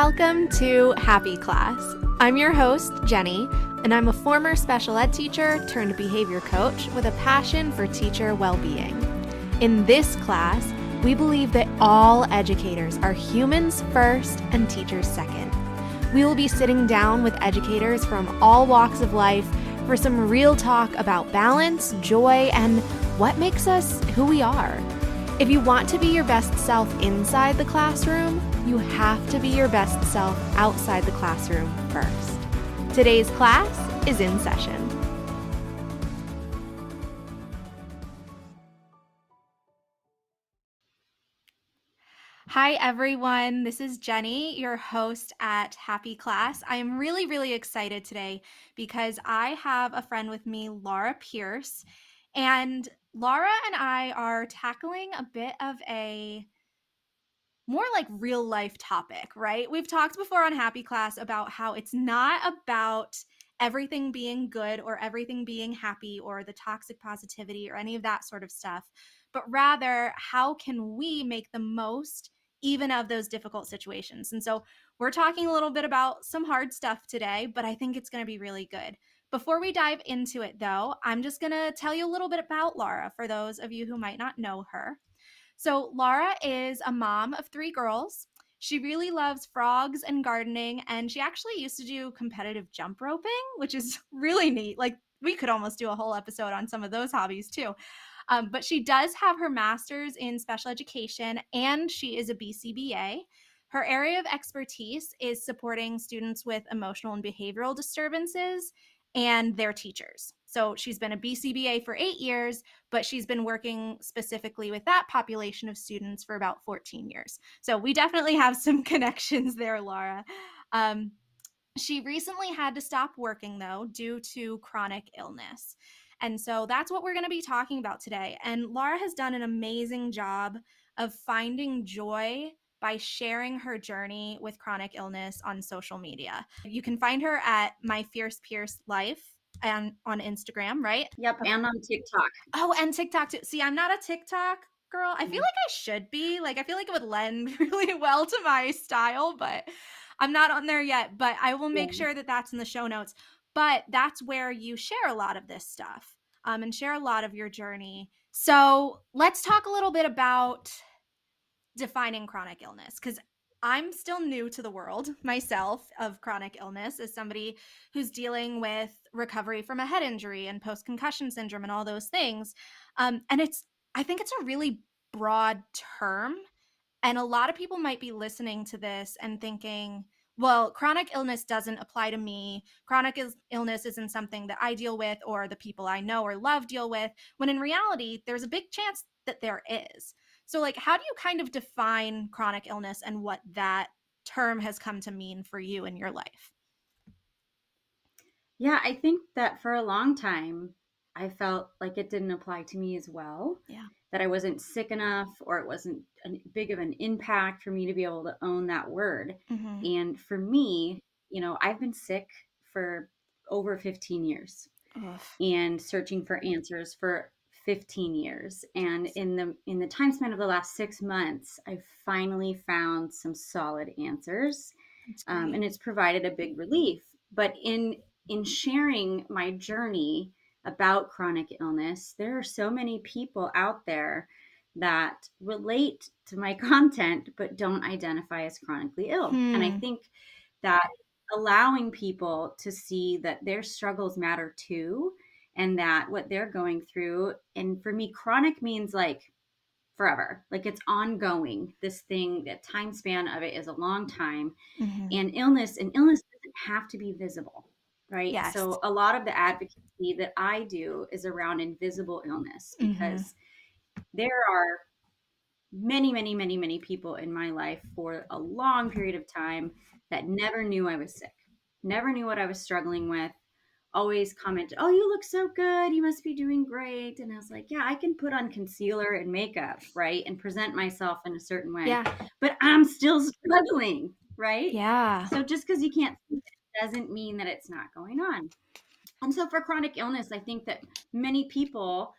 Welcome to Happy Class. I'm your host, Jenny, and I'm a former special ed teacher turned behavior coach with a passion for teacher well being. In this class, we believe that all educators are humans first and teachers second. We will be sitting down with educators from all walks of life for some real talk about balance, joy, and what makes us who we are. If you want to be your best self inside the classroom, you have to be your best self outside the classroom first. Today's class is in session. Hi, everyone. This is Jenny, your host at Happy Class. I am really, really excited today because I have a friend with me, Laura Pearce. And Laura and I are tackling a bit of a more like real life topic, right? We've talked before on Happy Class about how it's not about everything being good or everything being happy or the toxic positivity or any of that sort of stuff, but rather how can we make the most even of those difficult situations. And so we're talking a little bit about some hard stuff today, but I think it's going to be really good. Before we dive into it, though, I'm just going to tell you a little bit about Laura for those of you who might not know her. So, Laura is a mom of three girls. She really loves frogs and gardening, and she actually used to do competitive jump roping, which is really neat. Like, we could almost do a whole episode on some of those hobbies too. Um, but she does have her master's in special education and she is a BCBA. Her area of expertise is supporting students with emotional and behavioral disturbances and their teachers. So she's been a BCBA for eight years, but she's been working specifically with that population of students for about 14 years. So we definitely have some connections there, Laura. Um, she recently had to stop working, though, due to chronic illness. And so that's what we're going to be talking about today. And Laura has done an amazing job of finding joy by sharing her journey with chronic illness on social media. You can find her at My Fierce Pearce Life and on Instagram, right? Yep, and on TikTok. Oh, and TikTok too. See, I'm not a TikTok girl. I feel mm. like I should be. Like I feel like it would lend really well to my style, but I'm not on there yet, but I will make sure that that's in the show notes. But that's where you share a lot of this stuff um, and share a lot of your journey. So let's talk a little bit about defining chronic illness because I'm still new to the world myself of chronic illness as somebody who's dealing with recovery from a head injury and post concussion syndrome and all those things. Um, and it's, I think it's a really broad term. And a lot of people might be listening to this and thinking, well, chronic illness doesn't apply to me. Chronic is- illness isn't something that I deal with or the people I know or love deal with. When in reality, there's a big chance that there is. So, like, how do you kind of define chronic illness and what that term has come to mean for you in your life? Yeah, I think that for a long time, I felt like it didn't apply to me as well. Yeah. That I wasn't sick enough or it wasn't a big of an impact for me to be able to own that word. Mm-hmm. And for me, you know, I've been sick for over 15 years Ugh. and searching for answers for 15 years and in the in the time span of the last six months i've finally found some solid answers um, and it's provided a big relief but in in sharing my journey about chronic illness there are so many people out there that relate to my content but don't identify as chronically ill hmm. and i hmm. think that allowing people to see that their struggles matter too and that what they're going through and for me chronic means like forever like it's ongoing this thing the time span of it is a long time mm-hmm. and illness and illness doesn't have to be visible right yes. so a lot of the advocacy that i do is around invisible illness mm-hmm. because mm-hmm. there are many many many many people in my life for a long period of time that never knew i was sick never knew what i was struggling with always comment, "Oh, you look so good. You must be doing great." And I was like, "Yeah, I can put on concealer and makeup, right? And present myself in a certain way. Yeah. But I'm still struggling, right? Yeah. So just because you can't see it doesn't mean that it's not going on. And so for chronic illness, I think that many people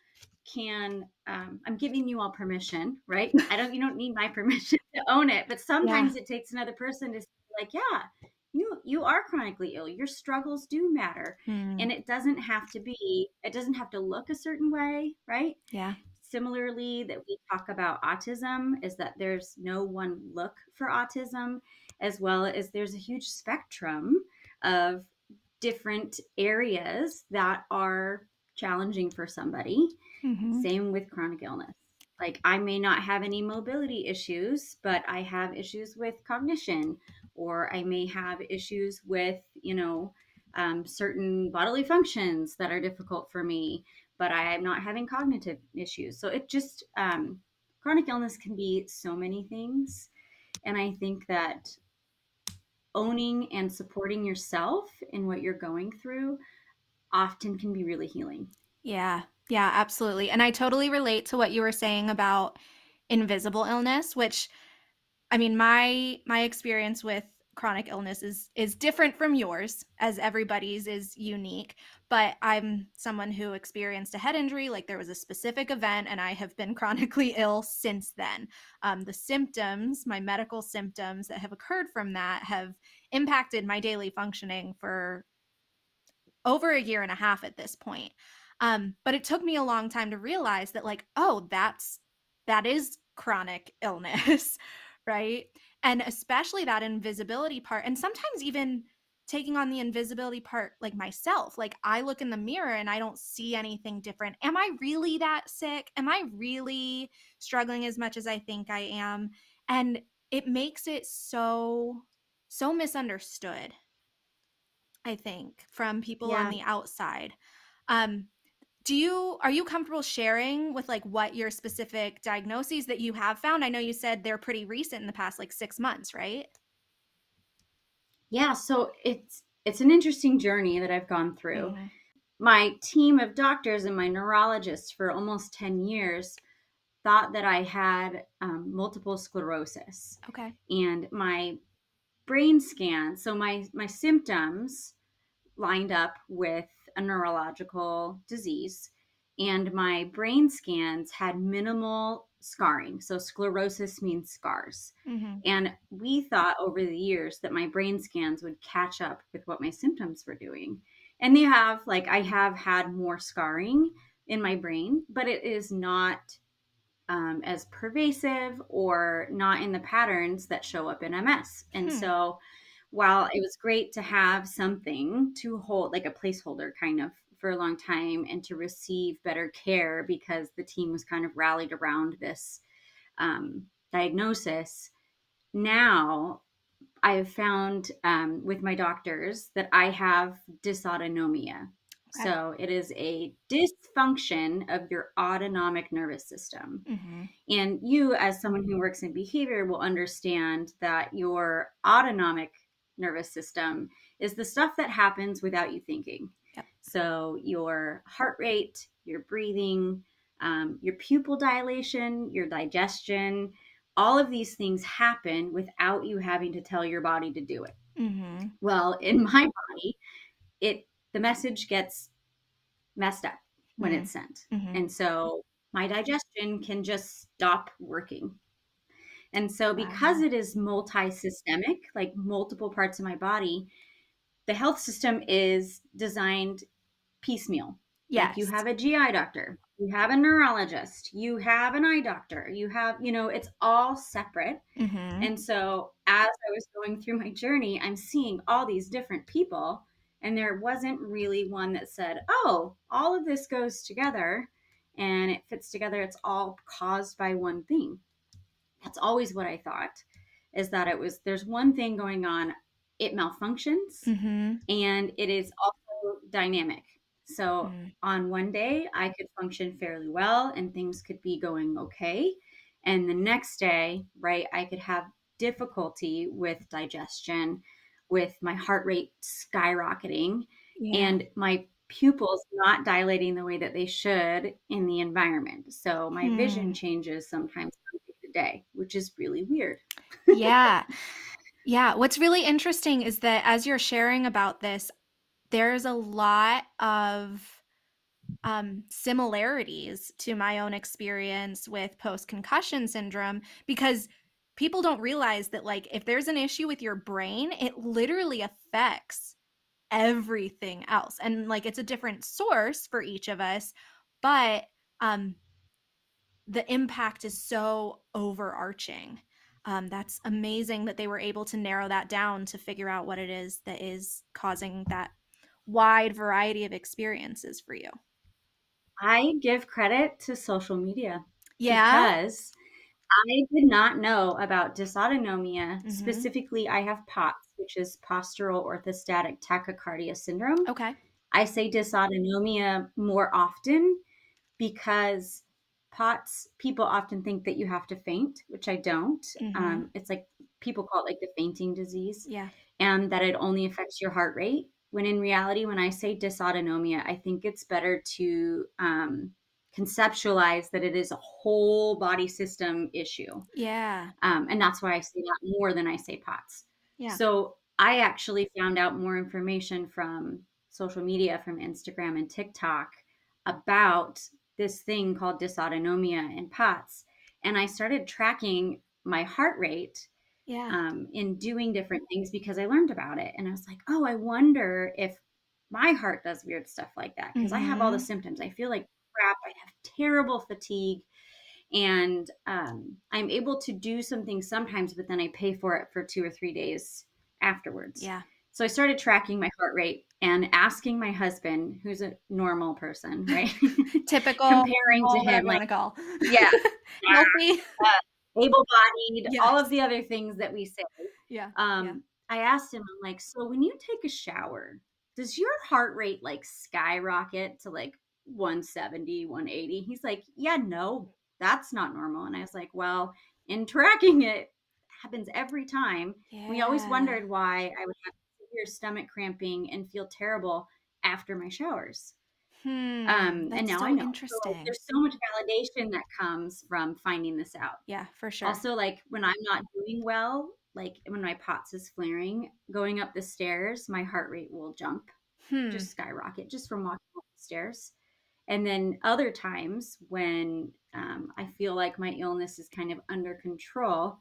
can um, i'm giving you all permission right i don't you don't need my permission to own it but sometimes yeah. it takes another person to like, yeah, you you are chronically ill. Your struggles do matter. Hmm. And it doesn't have to be it doesn't have to look a certain way, right? Yeah. Similarly, that we talk about autism is that there's no one look for autism, as well as there's a huge spectrum of different areas that are challenging for somebody. Mm-hmm. Same with chronic illness. Like I may not have any mobility issues, but I have issues with cognition, or I may have issues with, you know, um, certain bodily functions that are difficult for me, but I am not having cognitive issues. So it just, um, chronic illness can be so many things. And I think that owning and supporting yourself in what you're going through often can be really healing. Yeah. Yeah, absolutely. And I totally relate to what you were saying about invisible illness, which I mean, my my experience with chronic illness is is different from yours as everybody's is unique but i'm someone who experienced a head injury like there was a specific event and i have been chronically ill since then. Um, the symptoms my medical symptoms that have occurred from that have impacted my daily functioning for over a year and a half at this point. Um, but it took me a long time to realize that like oh that's that is chronic illness right? And especially that invisibility part and sometimes even taking on the invisibility part like myself like i look in the mirror and i don't see anything different. Am i really that sick? Am i really struggling as much as i think i am? And it makes it so so misunderstood i think from people yeah. on the outside. Um do you are you comfortable sharing with like what your specific diagnoses that you have found? I know you said they're pretty recent in the past like six months right? Yeah so it's it's an interesting journey that i've gone through. Mm-hmm. my team of doctors and my neurologists for almost 10 years thought that i had um, multiple sclerosis okay. and my brain scan so my my symptoms lined up with a neurological disease, and my brain scans had minimal scarring. So, sclerosis means scars. Mm-hmm. And we thought over the years that my brain scans would catch up with what my symptoms were doing. And they have, like, I have had more scarring in my brain, but it is not um, as pervasive or not in the patterns that show up in MS. And hmm. so, while it was great to have something to hold, like a placeholder kind of for a long time, and to receive better care because the team was kind of rallied around this um, diagnosis, now I have found um, with my doctors that I have dysautonomia. Okay. So it is a dysfunction of your autonomic nervous system. Mm-hmm. And you, as someone who works in behavior, will understand that your autonomic nervous system is the stuff that happens without you thinking. Yep. So your heart rate, your breathing, um, your pupil dilation, your digestion, all of these things happen without you having to tell your body to do it. Mm-hmm. Well, in my body, it the message gets messed up when mm-hmm. it's sent, mm-hmm. and so my digestion can just stop working and so, because wow. it is multi systemic, like multiple parts of my body, the health system is designed piecemeal. Yes. Like you have a GI doctor, you have a neurologist, you have an eye doctor, you have, you know, it's all separate. Mm-hmm. And so, as I was going through my journey, I'm seeing all these different people, and there wasn't really one that said, oh, all of this goes together and it fits together. It's all caused by one thing. That's always what I thought is that it was there's one thing going on, it malfunctions mm-hmm. and it is also dynamic. So mm. on one day, I could function fairly well and things could be going okay. And the next day, right, I could have difficulty with digestion, with my heart rate skyrocketing, yeah. and my pupils not dilating the way that they should in the environment. So my hmm. vision changes sometimes day, which is really weird. yeah. Yeah. What's really interesting is that as you're sharing about this, there's a lot of um, similarities to my own experience with post concussion syndrome because people don't realize that like if there's an issue with your brain, it literally affects everything else. And like it's a different source for each of us, but um the impact is so overarching. Um, that's amazing that they were able to narrow that down to figure out what it is that is causing that wide variety of experiences for you. I give credit to social media. Yeah. Because I did not know about dysautonomia. Mm-hmm. Specifically, I have POTS, which is postural orthostatic tachycardia syndrome. Okay. I say dysautonomia more often because POTS, people often think that you have to faint, which I don't. Mm-hmm. Um, it's like people call it like the fainting disease. Yeah. And that it only affects your heart rate. When in reality, when I say dysautonomia, I think it's better to um, conceptualize that it is a whole body system issue. Yeah. Um, and that's why I say that more than I say POTS. Yeah. So I actually found out more information from social media, from Instagram and TikTok about this thing called dysautonomia and POTS. And I started tracking my heart rate yeah. um, in doing different things because I learned about it. And I was like, oh, I wonder if my heart does weird stuff like that because mm-hmm. I have all the mm-hmm. symptoms. I feel like crap. I have terrible fatigue. And um, I'm able to do something sometimes, but then I pay for it for two or three days afterwards. Yeah. So I started tracking my heart rate and asking my husband, who's a normal person, right? Typical. Comparing to him, like, yeah, healthy, uh, able-bodied, yes. all of the other things that we say. Yeah. Um, yeah. I asked him, I'm like, so when you take a shower, does your heart rate like skyrocket to like 170, 180. He's like, Yeah, no, that's not normal. And I was like, Well, in tracking it happens every time. Yeah. We always wondered why I would have severe stomach cramping and feel terrible after my showers. Hmm, um, and now so I know. Interesting. So there's so much validation that comes from finding this out. Yeah, for sure. Also, like when I'm not doing well, like when my POTS is flaring, going up the stairs, my heart rate will jump, hmm. just skyrocket, just from walking up the stairs. And then other times when um, I feel like my illness is kind of under control,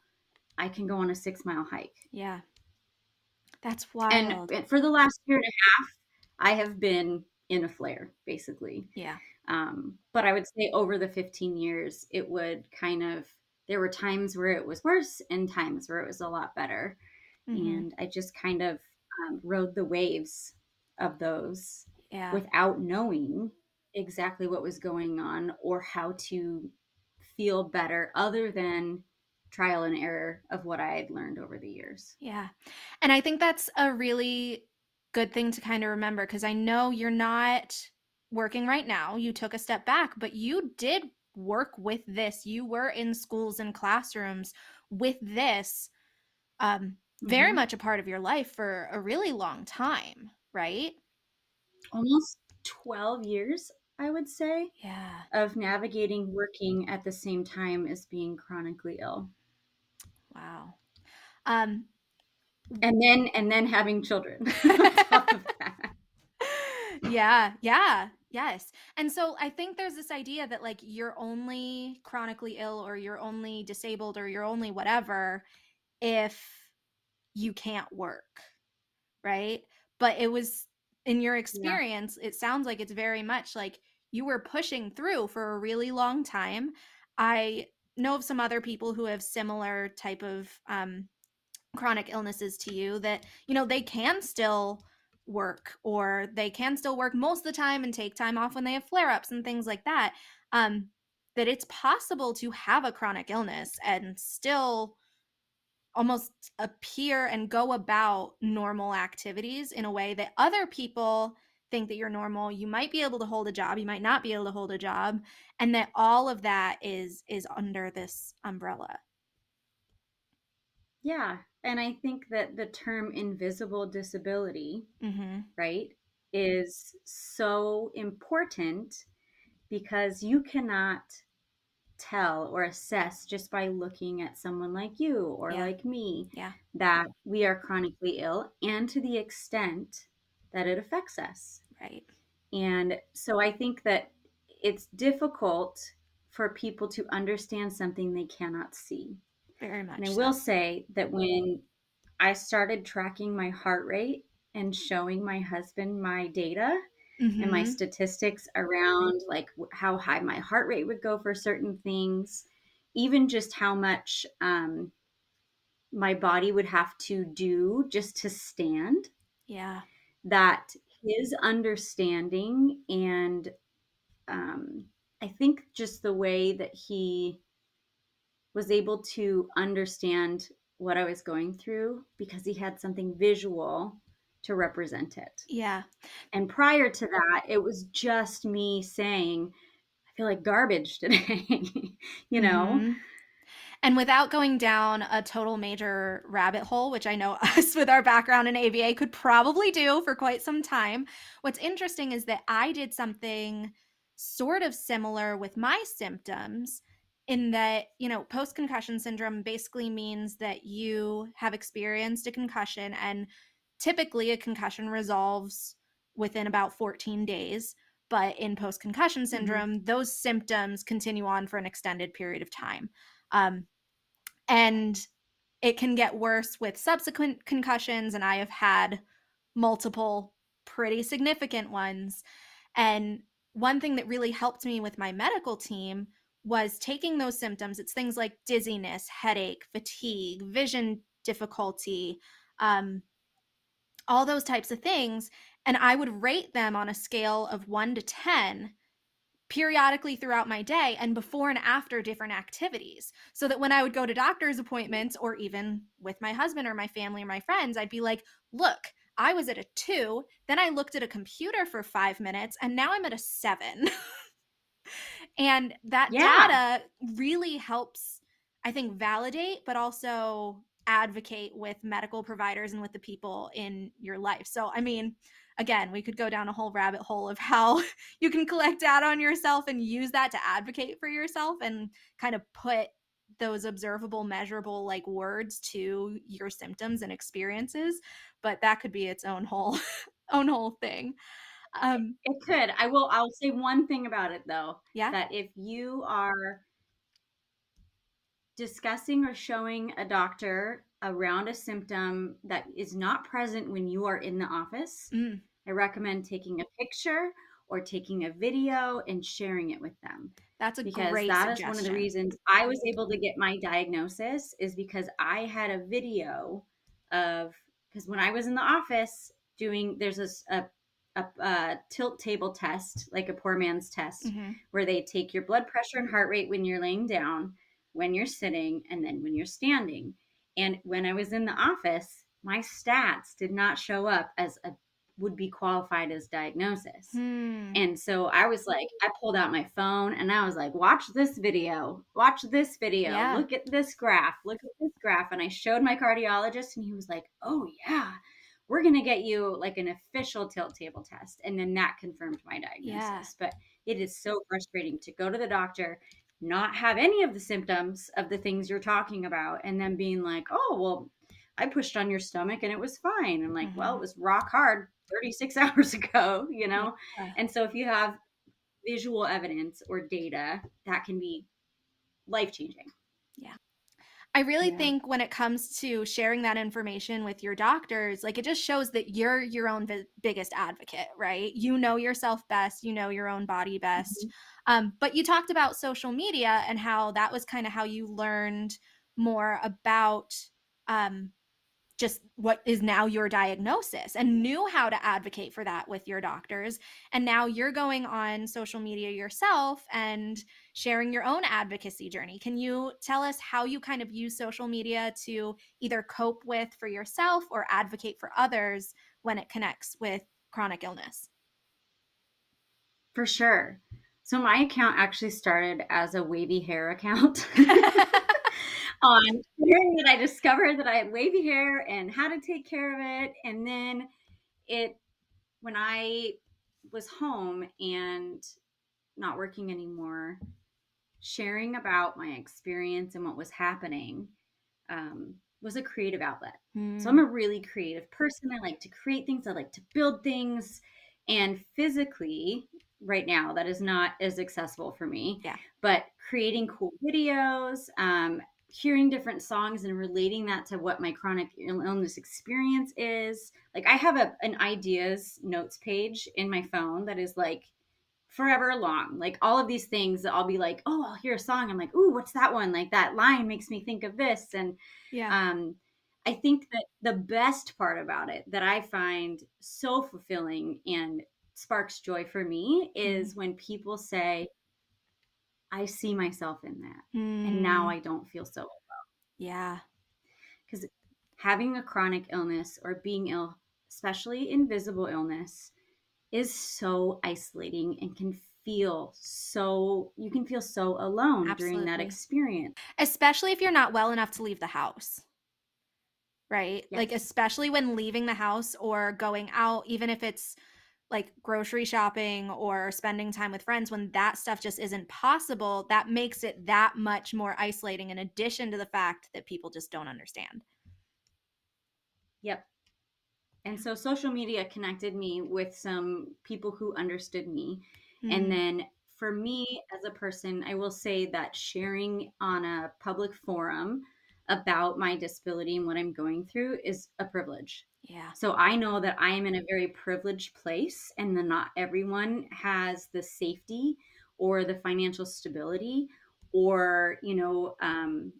I can go on a six mile hike. Yeah. That's wild. And for the last year and a half, I have been in a flare, basically. Yeah. Um, but I would say over the 15 years, it would kind of, there were times where it was worse and times where it was a lot better. Mm-hmm. And I just kind of um, rode the waves of those yeah. without knowing exactly what was going on or how to feel better other than trial and error of what I had learned over the years. Yeah. And I think that's a really good thing to kind of remember because I know you're not working right now. You took a step back, but you did work with this. You were in schools and classrooms with this um very mm-hmm. much a part of your life for a really long time, right? Almost 12 years, I would say. Yeah. Of navigating working at the same time as being chronically ill. Wow. Um and then and then having children yeah, yeah. Yes. And so I think there's this idea that like you're only chronically ill or you're only disabled or you're only whatever if you can't work. Right? But it was in your experience, yeah. it sounds like it's very much like you were pushing through for a really long time. I know of some other people who have similar type of um, chronic illnesses to you that you know they can still work or they can still work most of the time and take time off when they have flare-ups and things like that um, that it's possible to have a chronic illness and still almost appear and go about normal activities in a way that other people think that you're normal you might be able to hold a job you might not be able to hold a job and that all of that is is under this umbrella yeah and i think that the term invisible disability mm-hmm. right is so important because you cannot tell or assess just by looking at someone like you or yeah. like me yeah. that we are chronically ill and to the extent that it affects us. Right. And so I think that it's difficult for people to understand something they cannot see. Very much. And I so. will say that when I started tracking my heart rate and showing my husband my data mm-hmm. and my mm-hmm. statistics around like how high my heart rate would go for certain things, even just how much um, my body would have to do just to stand. Yeah. That his understanding and um, I think just the way that he was able to understand what I was going through because he had something visual to represent it. Yeah. And prior to that, it was just me saying, I feel like garbage today, you know? Mm-hmm. And without going down a total major rabbit hole, which I know us with our background in ABA could probably do for quite some time, what's interesting is that I did something sort of similar with my symptoms in that, you know, post concussion syndrome basically means that you have experienced a concussion and typically a concussion resolves within about 14 days. But in post concussion mm-hmm. syndrome, mm-hmm. those symptoms continue on for an extended period of time. Um, and it can get worse with subsequent concussions. And I have had multiple pretty significant ones. And one thing that really helped me with my medical team was taking those symptoms. It's things like dizziness, headache, fatigue, vision difficulty, um, all those types of things. And I would rate them on a scale of one to 10 periodically throughout my day and before and after different activities so that when I would go to doctor's appointments or even with my husband or my family or my friends, I'd be like, look, I was at a two, then I looked at a computer for five minutes, and now I'm at a seven. and that yeah. data really helps, I think, validate, but also advocate with medical providers and with the people in your life. So, I mean, again, we could go down a whole rabbit hole of how you can collect data on yourself and use that to advocate for yourself and kind of put those observable measurable like words to your symptoms and experiences but that could be its own whole own whole thing. Um it could. I will i'll say one thing about it though yeah. that if you are discussing or showing a doctor around a symptom that is not present when you are in the office mm. I recommend taking a picture or taking a video and sharing it with them. That's a because great that suggestion. is one of the reasons I was able to get my diagnosis is because I had a video of because when I was in the office doing there's a, a a, a, tilt table test, like a poor man's test, mm-hmm. where they take your blood pressure and heart rate when you're laying down, when you're sitting, and then when you're standing. And when I was in the office, my stats did not show up as a would be qualified as diagnosis. Hmm. And so I was like, I pulled out my phone and I was like, watch this video, watch this video, yeah. look at this graph, look at this graph. And I showed my cardiologist and he was like, oh, yeah, we're going to get you like an official tilt table test. And then that confirmed my diagnosis. Yeah. But it is so frustrating to go to the doctor, not have any of the symptoms of the things you're talking about, and then being like, oh, well, I pushed on your stomach and it was fine. I'm like, mm-hmm. well, it was rock hard 36 hours ago, you know? Yeah. And so if you have visual evidence or data, that can be life changing. Yeah. I really yeah. think when it comes to sharing that information with your doctors, like it just shows that you're your own v- biggest advocate, right? You know yourself best, you know your own body best. Mm-hmm. Um, but you talked about social media and how that was kind of how you learned more about um, just what is now your diagnosis and knew how to advocate for that with your doctors. And now you're going on social media yourself and sharing your own advocacy journey. Can you tell us how you kind of use social media to either cope with for yourself or advocate for others when it connects with chronic illness? For sure. So my account actually started as a wavy hair account. on hearing that I discovered that I had wavy hair and how to take care of it. And then it, when I was home and not working anymore, sharing about my experience and what was happening um, was a creative outlet. Mm. So I'm hmm. a really creative person. I like to create things, I like to build things. And physically, right now, that is not as accessible for me. Yeah. But creating cool videos, um, hearing different songs and relating that to what my chronic illness experience is. Like I have a an ideas notes page in my phone that is like forever long. Like all of these things I'll be like, oh, I'll hear a song. I'm like, ooh, what's that one? Like that line makes me think of this. And yeah. um I think that the best part about it that I find so fulfilling and sparks joy for me is mm. when people say, I see myself in that. Mm. And now mm. I don't feel so alone. Yeah. Because having a chronic illness or being ill, especially invisible illness, is so isolating and can feel so you can feel so alone Absolutely. during that experience especially if you're not well enough to leave the house right yes. like especially when leaving the house or going out even if it's like grocery shopping or spending time with friends when that stuff just isn't possible that makes it that much more isolating in addition to the fact that people just don't understand yep and so social media connected me with some people who understood me mm-hmm. and then for me as a person i will say that sharing on a public forum about my disability and what i'm going through is a privilege yeah. So I know that I am in a very privileged place and that not everyone has the safety or the financial stability or you know um,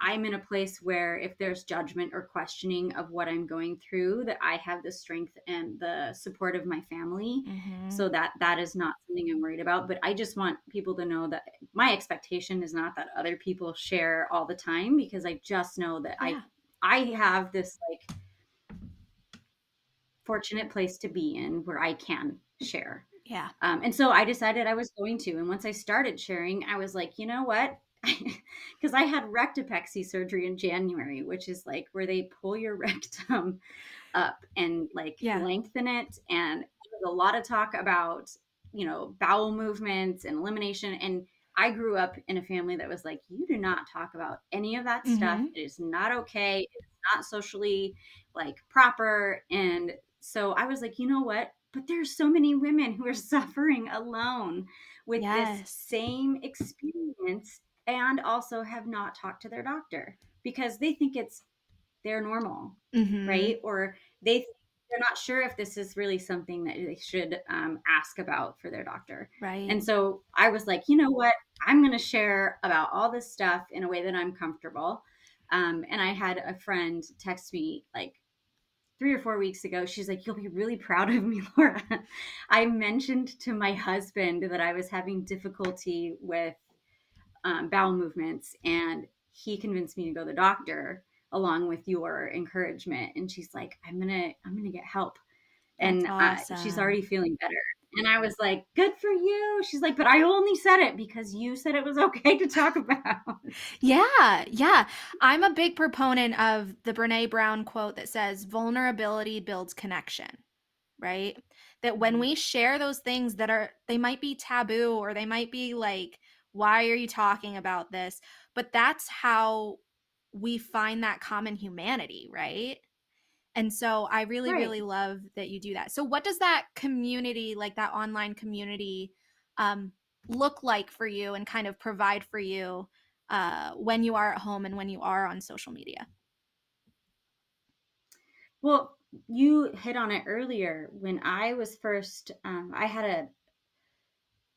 i'm in a place where if there's judgment or questioning of what i'm going through that i have the strength and the support of my family mm-hmm. so that that is not something i'm worried about but i just want people to know that my expectation is not that other people share all the time because i just know that yeah. i i have this like fortunate place to be in where I can share. Yeah. Um, and so I decided I was going to. And once I started sharing, I was like, you know what? Because I had rectopexy surgery in January, which is like where they pull your rectum up and like yeah. lengthen it. And there's a lot of talk about, you know, bowel movements and elimination. And I grew up in a family that was like, you do not talk about any of that mm-hmm. stuff. It is not okay. It's not socially like proper. And so I was like, you know what? But there's so many women who are suffering alone with yes. this same experience and also have not talked to their doctor because they think it's their normal, mm-hmm. right? Or they they're not sure if this is really something that they should um, ask about for their doctor. Right. And so I was like, you know what? I'm going to share about all this stuff in a way that I'm comfortable. Um, and I had a friend text me like three or four weeks ago, she's like, You'll be really proud of me, Laura. I mentioned to my husband that I was having difficulty with um, bowel movements, and he convinced me to go to the doctor along with your encouragement. And she's like, I'm gonna, I'm gonna get help. And awesome. uh, she's already feeling better. And I was like, good for you. She's like, but I only said it because you said it was okay to talk about. Yeah. Yeah. I'm a big proponent of the Brene Brown quote that says, vulnerability builds connection, right? That when mm-hmm. we share those things that are, they might be taboo or they might be like, why are you talking about this? But that's how we find that common humanity, right? And so I really, right. really love that you do that. So, what does that community, like that online community, um, look like for you and kind of provide for you uh, when you are at home and when you are on social media? Well, you hit on it earlier. When I was first, um, I had a,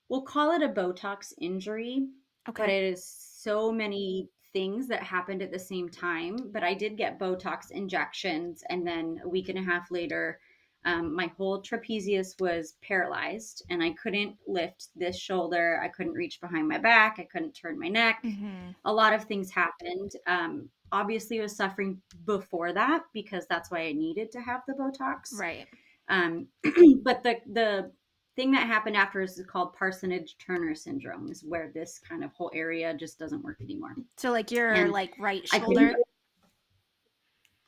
we'll call it a Botox injury, okay. but it is so many things that happened at the same time, but I did get Botox injections. And then a week and a half later, um, my whole trapezius was paralyzed and I couldn't lift this shoulder. I couldn't reach behind my back. I couldn't turn my neck. Mm-hmm. A lot of things happened. Um, obviously, I was suffering before that because that's why I needed to have the Botox. Right. Um, but the, the thing that happened after is called parsonage turner syndrome is where this kind of whole area just doesn't work anymore. So like your and like right shoulder?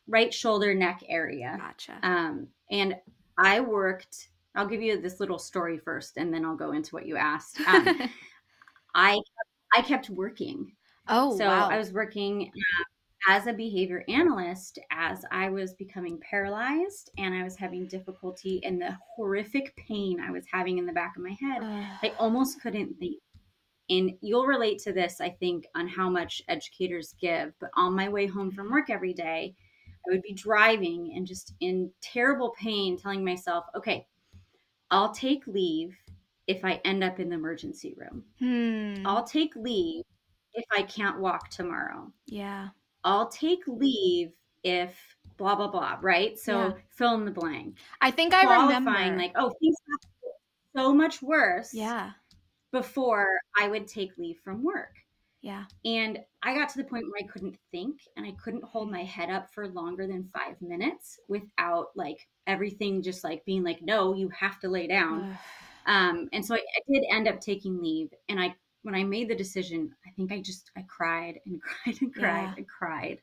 Right shoulder neck area. Gotcha. Um and i worked i'll give you this little story first and then i'll go into what you asked. Um, i i kept working. Oh so wow. i was working uh, as a behavior analyst as I was becoming paralyzed and I was having difficulty in the horrific pain I was having in the back of my head. Uh, I almost couldn't think. And you'll relate to this, I think, on how much educators give. But on my way home from work every day, I would be driving and just in terrible pain, telling myself, okay, I'll take leave if I end up in the emergency room. Hmm. I'll take leave if I can't walk tomorrow. Yeah. I'll take leave if blah blah blah, right? So yeah. fill in the blank. I think I remember like, oh, things got so much worse. Yeah. Before I would take leave from work. Yeah. And I got to the point where I couldn't think and I couldn't hold my head up for longer than five minutes without like everything just like being like, no, you have to lay down. um, and so I, I did end up taking leave. And I, when I made the decision, I think I just, I cried and cried and cried yeah. and cried.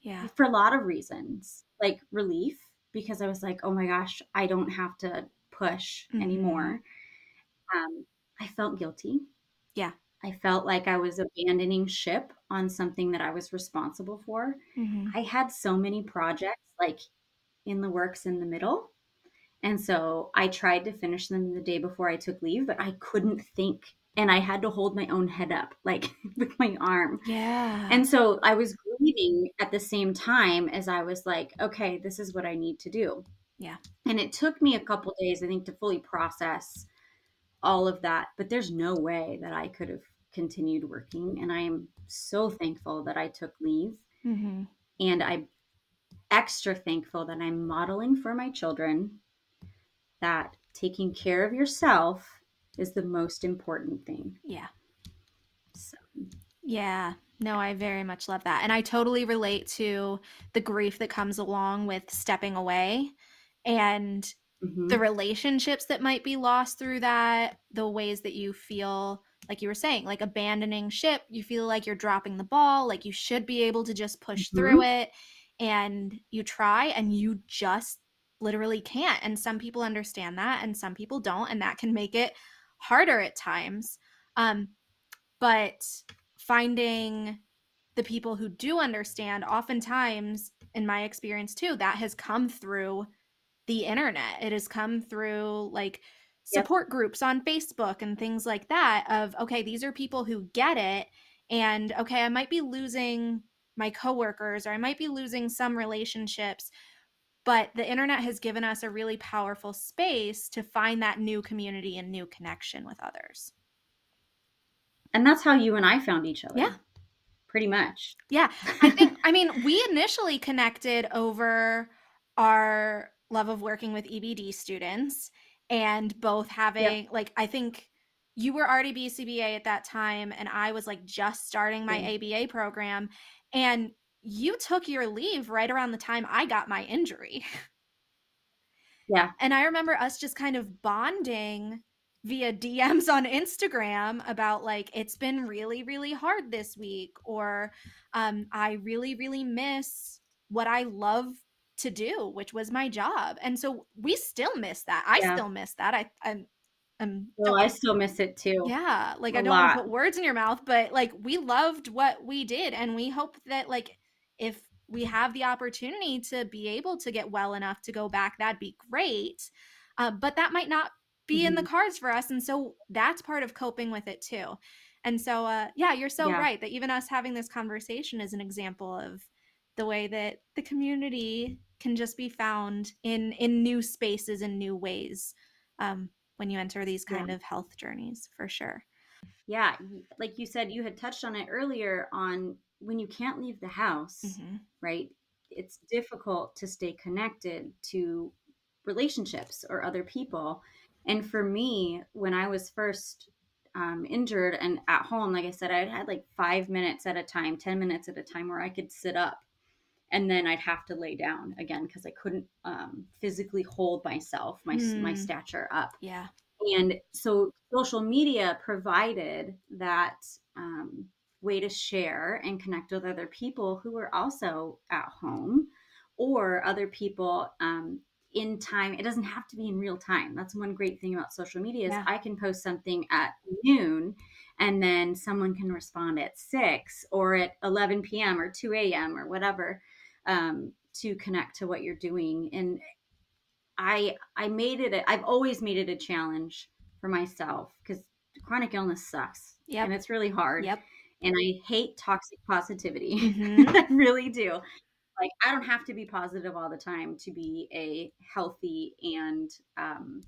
Yeah. For a lot of reasons, like relief, because I was like, oh my gosh, I don't have to push mm-hmm. anymore. Um, I felt guilty. Yeah. I felt like I was abandoning ship on something that I was responsible for. Mm-hmm. I had so many projects like in the works in the middle. And so I tried to finish them the day before I took leave, but I couldn't think. And I had to hold my own head up, like with my arm. Yeah. And so I was grieving at the same time as I was like, okay, this is what I need to do. Yeah. And it took me a couple days, I think, to fully process all of that. But there's no way that I could have continued working. And I am so thankful that I took leave. Mm-hmm. And I'm extra thankful that I'm modeling for my children that taking care of yourself is the most important thing. Yeah. So. Yeah. No, I very much love that. And I totally relate to the grief that comes along with stepping away and mm-hmm. the relationships that might be lost through that, the ways that you feel like you were saying, like abandoning ship, you feel like you're dropping the ball, like you should be able to just push mm-hmm. through it and you try and you just literally can't. And some people understand that and some people don't and that can make it harder at times. Um but finding the people who do understand oftentimes in my experience too that has come through the internet it has come through like support yep. groups on Facebook and things like that of okay these are people who get it and okay I might be losing my coworkers or I might be losing some relationships but the internet has given us a really powerful space to find that new community and new connection with others. And that's how you and I found each other. Yeah. Pretty much. Yeah. I think I mean we initially connected over our love of working with EBD students and both having yep. like I think you were already BCBA at that time and I was like just starting my ABA program and you took your leave right around the time I got my injury. Yeah. And I remember us just kind of bonding via DMs on Instagram about like it's been really really hard this week or um I really really miss what I love to do, which was my job. And so we still miss that. I yeah. still miss that. I I'm um well, I still miss it too. Yeah. Like I don't want to put words in your mouth, but like we loved what we did and we hope that like if we have the opportunity to be able to get well enough to go back, that'd be great. Uh, but that might not be mm-hmm. in the mm-hmm. cards for us. And so that's part of coping with it too. And so, uh, yeah, you're so yeah. right that even us having this conversation is an example of the way that the community can just be found in in new spaces and new ways um, when you enter these kind yeah. of health journeys for sure yeah like you said you had touched on it earlier on when you can't leave the house mm-hmm. right it's difficult to stay connected to relationships or other people and for me when i was first um, injured and at home like i said i had like five minutes at a time ten minutes at a time where i could sit up and then I'd have to lay down again because I couldn't um, physically hold myself, my mm. my stature up. Yeah. And so social media provided that um, way to share and connect with other people who are also at home or other people um, in time. It doesn't have to be in real time. That's one great thing about social media is yeah. I can post something at noon and then someone can respond at 6 or at 11 p.m. or 2 a.m. or whatever um, to connect to what you're doing. And I I made it. A, I've always made it a challenge for myself because chronic illness sucks. Yeah. And it's really hard. Yep. And I hate toxic positivity. Mm-hmm. I really do. Like I don't have to be positive all the time to be a healthy and um,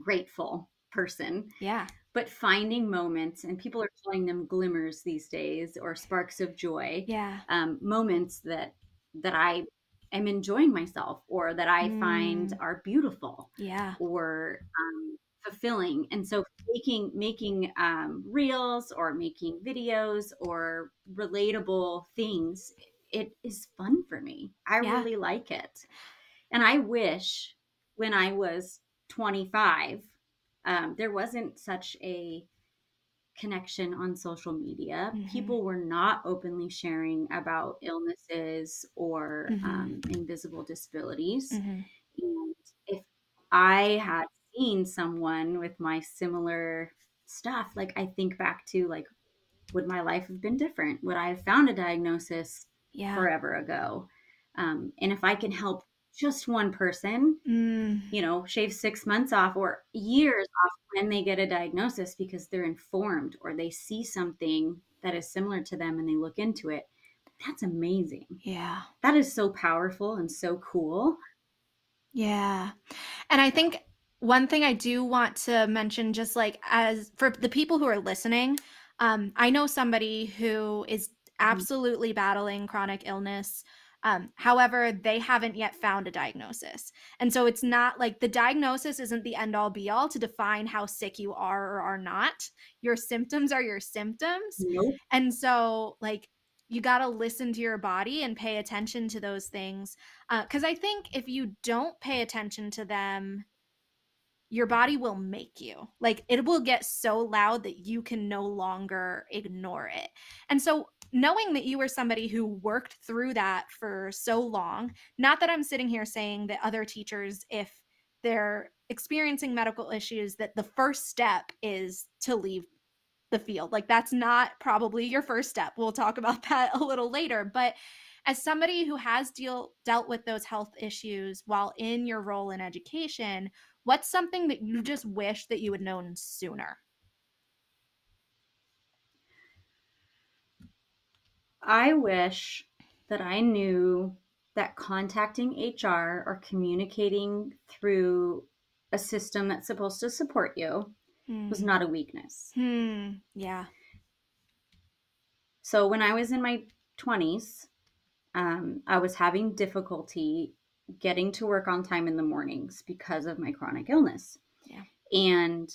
grateful person. Yeah. But finding moments, and people are calling them glimmers these days, or sparks of joy. Yeah. Um, moments that that I am enjoying myself, or that I mm. find are beautiful. Yeah. Or um, fulfilling. And so making making um, reels or making videos or relatable things, it is fun for me. I yeah. really like it. And I wish when I was 25 um, there wasn't such a connection on social media. Mm-hmm. People were not openly sharing about illnesses or mm-hmm. um, invisible disabilities. Mm-hmm. And if I had seen someone with my similar stuff, like I think back to like, would my life have been different? Would I have found a diagnosis yeah. forever ago? Um, and if I can help just one person, mm. you know, shave six months off or years off when they get a diagnosis because they're informed or they see something that is similar to them and they look into it. That's amazing. Yeah. That is so powerful and so cool. Yeah. And I think one thing I do want to mention, just like as for the people who are listening, um, I know somebody who is mm-hmm. absolutely battling chronic illness um, however, they haven't yet found a diagnosis. And so it's not like the diagnosis isn't the end all be all to define how sick you are or are not. Your symptoms are your symptoms. Nope. And so, like, you got to listen to your body and pay attention to those things. Because uh, I think if you don't pay attention to them, your body will make you. Like, it will get so loud that you can no longer ignore it. And so, knowing that you were somebody who worked through that for so long, not that I'm sitting here saying that other teachers, if they're experiencing medical issues, that the first step is to leave the field. Like that's not probably your first step. We'll talk about that a little later. But as somebody who has deal dealt with those health issues while in your role in education, what's something that you just wish that you had known sooner? I wish that I knew that contacting HR or communicating through a system that's supposed to support you mm. was not a weakness. Hmm. Yeah. So when I was in my 20s, um, I was having difficulty getting to work on time in the mornings because of my chronic illness. Yeah. And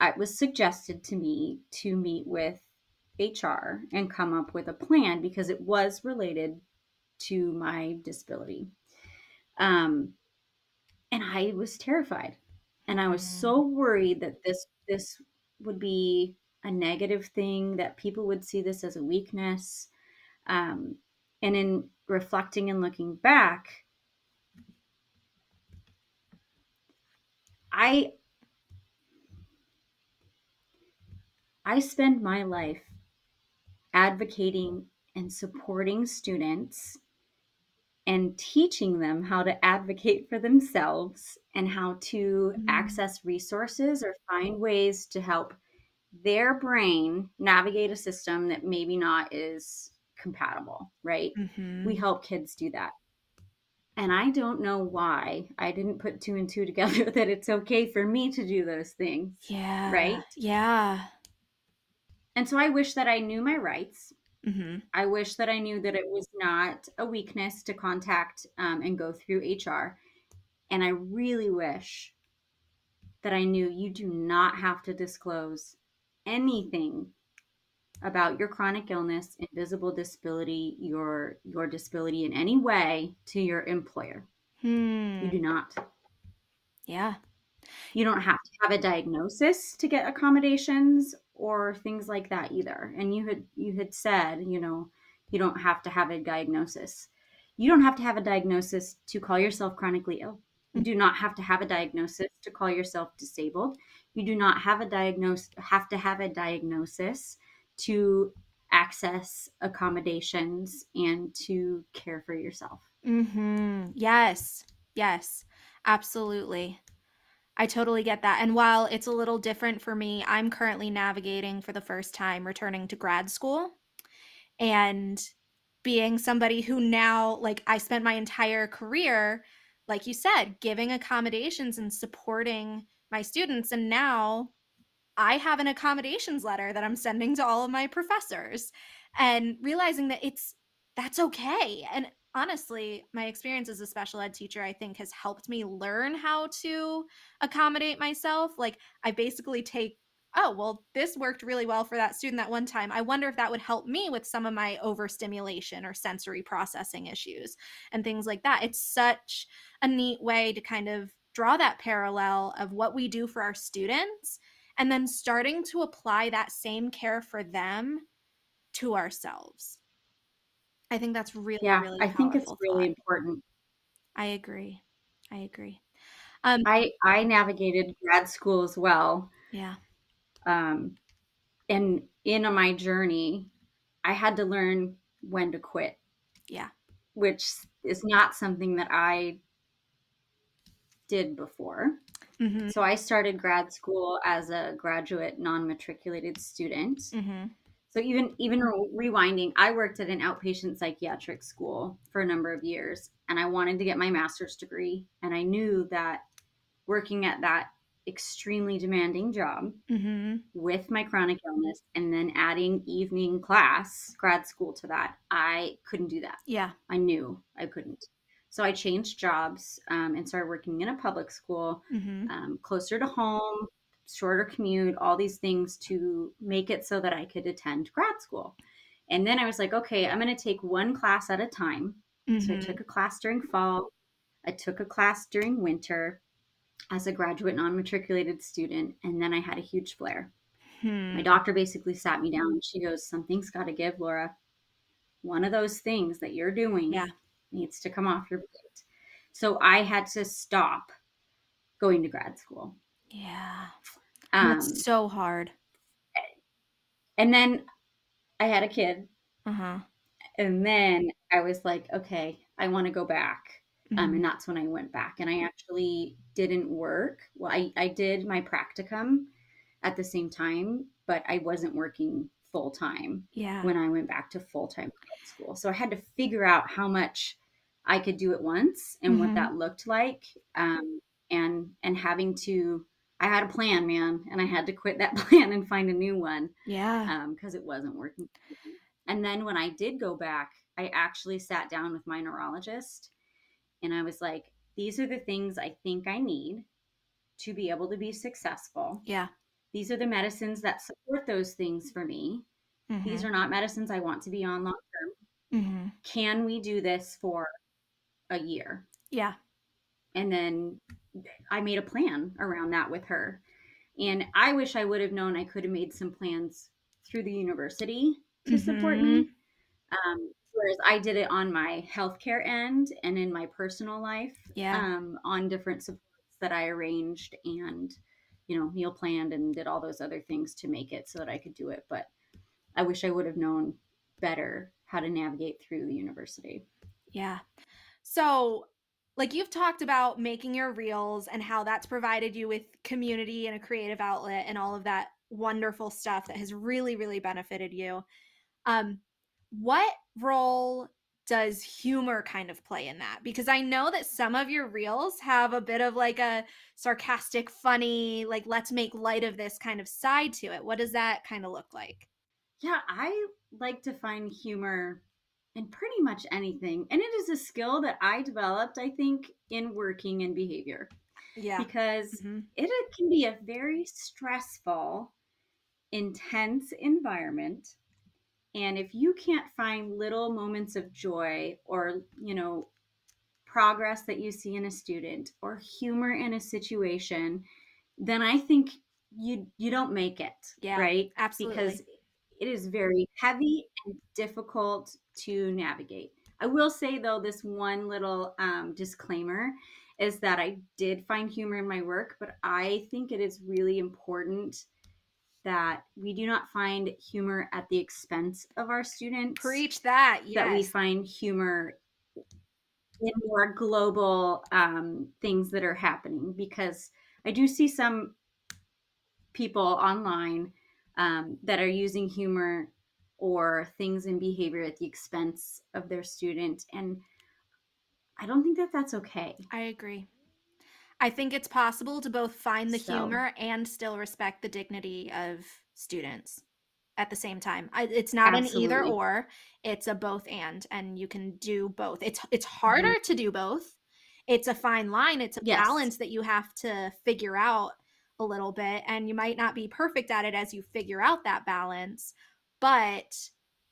it was suggested to me to meet with HR and come up with a plan because it was related to my disability. Um, and I was terrified, and I was so mm. worried that this this would be a negative thing that people would see this as a weakness. Um, and in reflecting and looking back, I I spend my life advocating and supporting students and teaching them how to advocate for themselves and how to mm-hmm. access resources or find ways to help their brain navigate a system that maybe not is compatible, right? Mm-hmm. We help kids do that. And I don't know why I didn't put two and two together that it's okay for me to do those things. Yeah. Right? Yeah. And so I wish that I knew my rights. Mm-hmm. I wish that I knew that it was not a weakness to contact um, and go through HR. And I really wish that I knew you do not have to disclose anything about your chronic illness, invisible disability, your your disability in any way to your employer. Hmm. You do not. Yeah. You don't have to have a diagnosis to get accommodations or things like that either. And you had you had said, you know, you don't have to have a diagnosis. You don't have to have a diagnosis to call yourself chronically ill. You do not have to have a diagnosis to call yourself disabled. You do not have a diagnosis have to have a diagnosis to access accommodations and to care for yourself. Mhm. Yes. Yes. Absolutely. I totally get that. And while it's a little different for me, I'm currently navigating for the first time returning to grad school. And being somebody who now, like, I spent my entire career, like you said, giving accommodations and supporting my students. And now I have an accommodations letter that I'm sending to all of my professors and realizing that it's that's okay. And honestly, my experience as a special ed teacher, I think, has helped me learn how to accommodate myself. Like, I basically take, oh, well, this worked really well for that student that one time. I wonder if that would help me with some of my overstimulation or sensory processing issues and things like that. It's such a neat way to kind of draw that parallel of what we do for our students and then starting to apply that same care for them to ourselves. I think that's really, yeah, really. I think it's really thought. important. I agree. I agree. Um, I I navigated grad school as well. Yeah. Um, and in my journey, I had to learn when to quit. Yeah. Which is not something that I did before. Mm-hmm. So I started grad school as a graduate non-matriculated student. Mm-hmm. So even even rewinding, I worked at an outpatient psychiatric school for a number of years, and I wanted to get my master's degree, and I knew that working at that extremely demanding job mm-hmm. with my chronic illness and then adding evening class grad school to that i couldn't do that yeah i knew i couldn't so I changed jobs um, and started working in a public school mm-hmm. um, closer to home, shorter commute, all these things to make it so that I could attend grad school. And then I was like, okay, I'm going to take one class at a time. Mm-hmm. So I mm-hmm. took a class during fall, I took a class during winter as a graduate non matriculated student, and then I had a huge flare. Hmm. My doctor basically sat me down. and She goes, Something's got to give, Laura. One of those things that you're doing yeah needs to come off your plate. So I had to stop going to grad school. Yeah. Um, That's so hard. And then I had a kid. Uh-huh. And then I was like, okay, I want to go back. Mm-hmm. Um, and that's when I went back. And I actually didn't work. Well, I, I did my practicum at the same time, but I wasn't working full time yeah. when I went back to full time school. So I had to figure out how much I could do at once and mm-hmm. what that looked like. Um, and and having to I had a plan, man, and I had to quit that plan and find a new one. Yeah. because um, it wasn't working. And then when I did go back, I actually sat down with my neurologist and I was like, these are the things I think I need to be able to be successful. Yeah. These are the medicines that support those things for me. Mm-hmm. These are not medicines I want to be on long term. Mm-hmm. Can we do this for a year? Yeah. And then I made a plan around that with her. And I wish I would have known I could have made some plans through the university to mm-hmm. support me. Um, whereas I did it on my healthcare end and in my personal life. Yeah. Um, on different supports that I arranged and you know, meal planned and did all those other things to make it so that I could do it. But I wish I would have known better how to navigate through the university. Yeah. So, like you've talked about making your reels and how that's provided you with community and a creative outlet and all of that wonderful stuff that has really, really benefited you. Um, what role does humor kind of play in that? Because I know that some of your reels have a bit of like a sarcastic, funny, like let's make light of this kind of side to it. What does that kind of look like? Yeah, I like to find humor in pretty much anything. And it is a skill that I developed, I think, in working in behavior. Yeah. Because mm-hmm. it can be a very stressful, intense environment and if you can't find little moments of joy or, you know, progress that you see in a student or humor in a situation, then I think you you don't make it. Yeah. Right? Absolutely. Because it is very heavy and difficult to navigate. I will say though, this one little um, disclaimer is that I did find humor in my work, but I think it is really important that we do not find humor at the expense of our students. Preach that. Yes. That we find humor in more global um, things that are happening because I do see some people online um, that are using humor or things in behavior at the expense of their student. And I don't think that that's okay. I agree. I think it's possible to both find the so. humor and still respect the dignity of students at the same time. I, it's not Absolutely. an either or, it's a both and and you can do both. It's it's harder mm-hmm. to do both. It's a fine line, it's a yes. balance that you have to figure out a little bit and you might not be perfect at it as you figure out that balance, but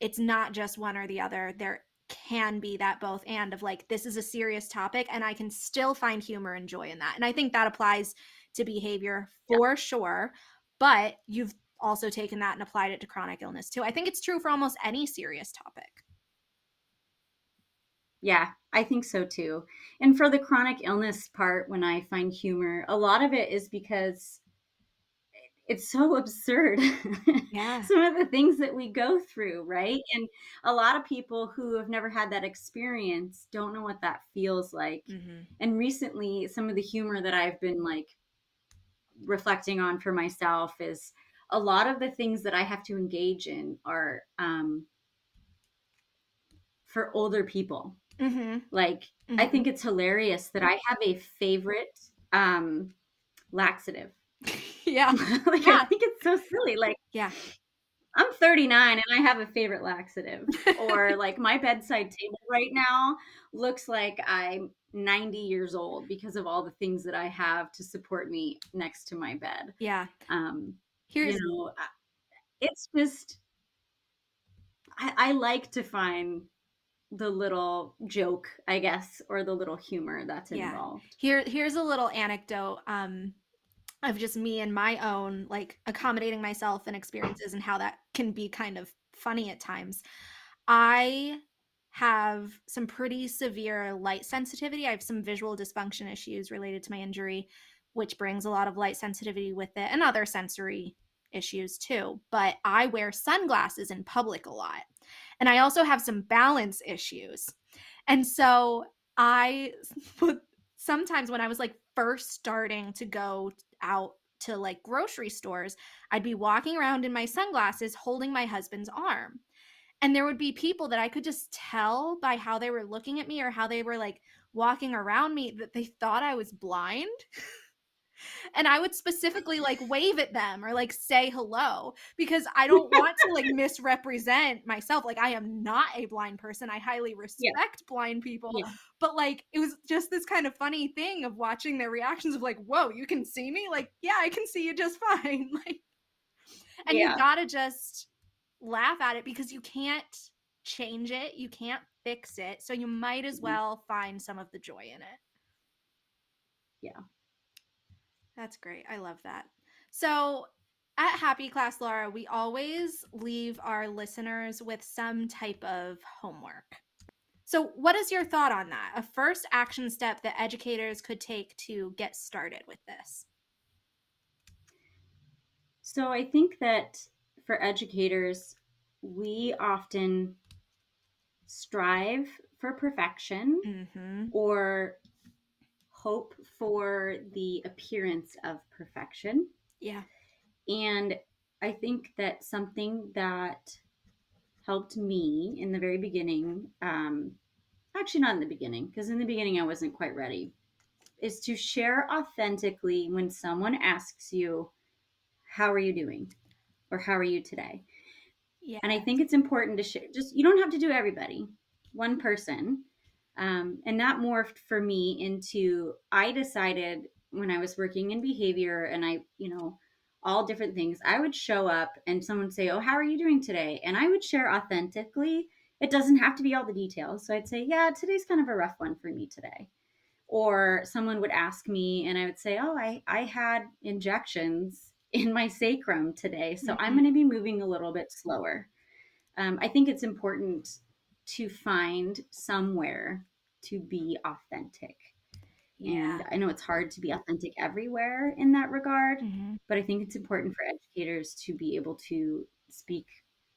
it's not just one or the other. There can be that both and of like this is a serious topic and I can still find humor and joy in that. And I think that applies to behavior for yeah. sure, but you've also taken that and applied it to chronic illness too. I think it's true for almost any serious topic. Yeah, I think so too. And for the chronic illness part, when I find humor, a lot of it is because it's so absurd. Yeah. Some of the things that we go through, right? And a lot of people who have never had that experience don't know what that feels like. Mm-hmm. And recently, some of the humor that I've been like reflecting on for myself is a lot of the things that I have to engage in are um, for older people. Mm-hmm. Like, mm-hmm. I think it's hilarious that I have a favorite um, laxative. Yeah. like, yeah. I think it's so silly. Like, yeah. I'm 39 and I have a favorite laxative. or like my bedside table right now looks like I'm 90 years old because of all the things that I have to support me next to my bed. Yeah. Um, Here's you know, it's just I, I like to find the little joke, I guess, or the little humor that's yeah. involved. Here here's a little anecdote um of just me and my own like accommodating myself and experiences and how that can be kind of funny at times. I have some pretty severe light sensitivity. I have some visual dysfunction issues related to my injury which brings a lot of light sensitivity with it and other sensory issues too. But I wear sunglasses in public a lot. And I also have some balance issues. And so I sometimes when I was like first starting to go out to like grocery stores, I'd be walking around in my sunglasses holding my husband's arm. And there would be people that I could just tell by how they were looking at me or how they were like walking around me that they thought I was blind. and I would specifically like wave at them or like say hello because I don't want to like misrepresent myself. Like I am not a blind person. I highly respect yeah. blind people. Yeah. But like it was just this kind of funny thing of watching their reactions of like, "Whoa, you can see me?" Like, "Yeah, I can see you just fine." like and yeah. you got to just laugh at it because you can't change it. You can't fix it. So you might as mm-hmm. well find some of the joy in it. Yeah. That's great. I love that. So, at Happy Class Laura, we always leave our listeners with some type of homework. So, what is your thought on that? A first action step that educators could take to get started with this? So, I think that for educators, we often strive for perfection mm-hmm. or hope for the appearance of perfection. Yeah. And I think that something that helped me in the very beginning, um, actually, not in the beginning, because in the beginning I wasn't quite ready, is to share authentically when someone asks you, How are you doing? or How are you today? Yeah. And I think it's important to share, just you don't have to do everybody, one person. Um, and that morphed for me into I decided when I was working in behavior and I, you know, all different things, I would show up and someone would say, Oh, how are you doing today? And I would share authentically. It doesn't have to be all the details. So I'd say, Yeah, today's kind of a rough one for me today. Or someone would ask me and I would say, Oh, I, I had injections in my sacrum today. So mm-hmm. I'm going to be moving a little bit slower. Um, I think it's important to find somewhere to be authentic. Yeah. And I know it's hard to be authentic everywhere in that regard, mm-hmm. but I think it's important for educators to be able to speak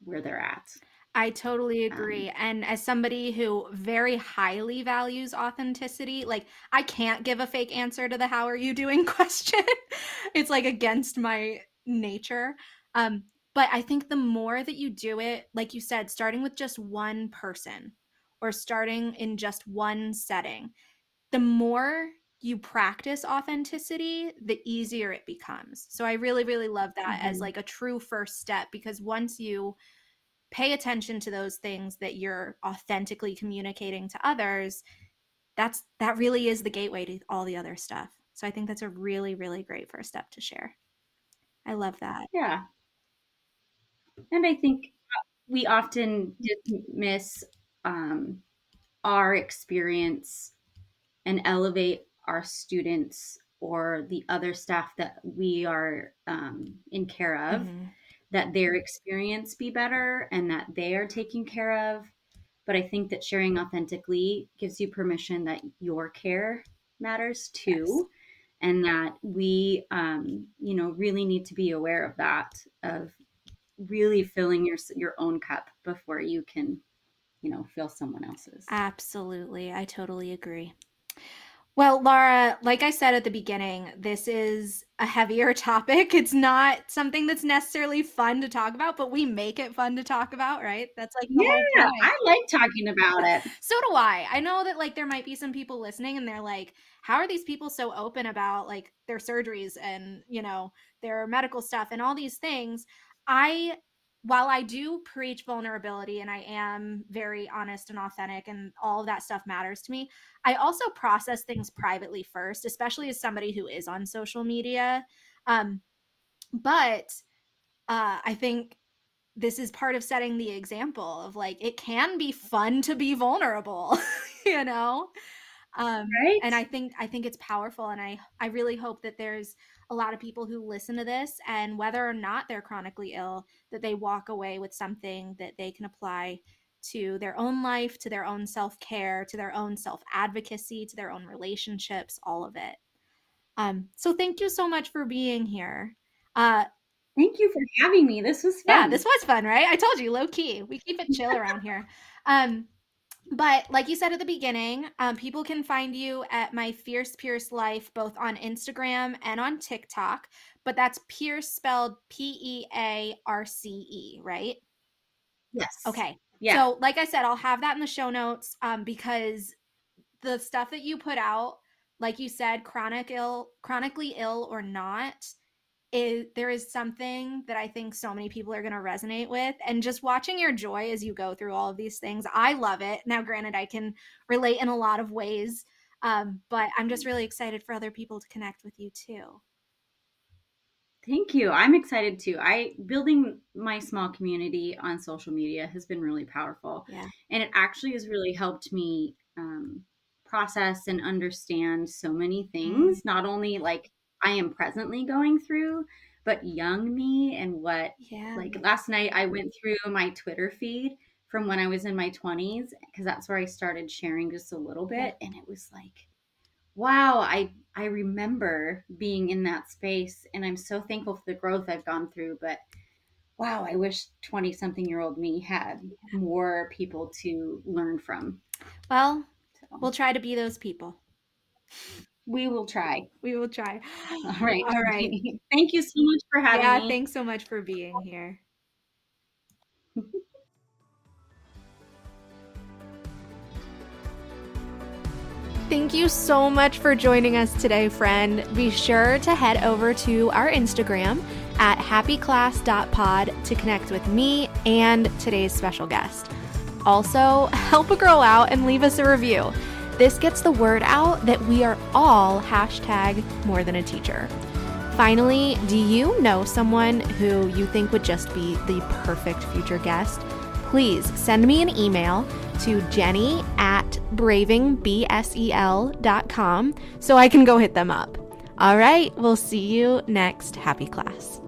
where they're at. I totally agree. Um, and as somebody who very highly values authenticity, like I can't give a fake answer to the how are you doing question. it's like against my nature. Um, but I think the more that you do it, like you said, starting with just one person or starting in just one setting, the more you practice authenticity, the easier it becomes. So I really, really love that mm-hmm. as like a true first step because once you pay attention to those things that you're authentically communicating to others, that's that really is the gateway to all the other stuff. So I think that's a really, really great first step to share. I love that. Yeah. And I think we often dismiss um, our experience and elevate our students or the other staff that we are um, in care of, mm-hmm. that their experience be better and that they are taken care of. But I think that sharing authentically gives you permission that your care matters too. Yes. And that we, um, you know, really need to be aware of that, of really filling your your own cup before you can, you know, fill someone else's. Absolutely, I totally agree. Well, Laura, like I said at the beginning, this is a heavier topic. It's not something that's necessarily fun to talk about, but we make it fun to talk about, right? That's like yeah, I like talking about it. so do I. I know that like there might be some people listening and they're like, how are these people so open about like their surgeries and, you know, their medical stuff and all these things? I while I do preach vulnerability and I am very honest and authentic and all of that stuff matters to me, I also process things privately first, especially as somebody who is on social media. Um, but uh, I think this is part of setting the example of like it can be fun to be vulnerable, you know. Um, right. And I think I think it's powerful, and I I really hope that there's a lot of people who listen to this and whether or not they're chronically ill that they walk away with something that they can apply to their own life to their own self-care to their own self-advocacy to their own relationships all of it. Um, so thank you so much for being here. Uh, thank you for having me. This was fun. yeah this was fun right? I told you low key. We keep it chill around here. Um, but like you said at the beginning, um, people can find you at my Fierce Pearce Life both on Instagram and on TikTok. But that's Pearce spelled P E A R C E, right? Yes. Okay. Yeah. So, like I said, I'll have that in the show notes um, because the stuff that you put out, like you said, chronic ill, chronically ill or not, is there is something that I think so many people are going to resonate with. And just watching your joy as you go through all of these things, I love it. Now, granted, I can relate in a lot of ways, um, but I'm just really excited for other people to connect with you too. Thank you. I'm excited too. I building my small community on social media has been really powerful. Yeah. And it actually has really helped me um, process and understand so many things, mm-hmm. not only like I am presently going through, but young me and what yeah. like last night I went through my Twitter feed from when I was in my 20s because that's where I started sharing just a little bit and it was like wow, I I remember being in that space and I'm so thankful for the growth I've gone through, but wow, I wish 20 something year old me had more people to learn from. Well, so. we'll try to be those people. We will try. We will try. All right. All right. Thank you so much for having yeah, me. Yeah, thanks so much for being here. Thank you so much for joining us today, friend. Be sure to head over to our Instagram at happiclass.pod to connect with me and today's special guest. Also, help a girl out and leave us a review. This gets the word out that we are all hashtag more than a teacher. Finally, do you know someone who you think would just be the perfect future guest? Please send me an email to jenny at bravingbsel.com so I can go hit them up. All right, we'll see you next Happy Class.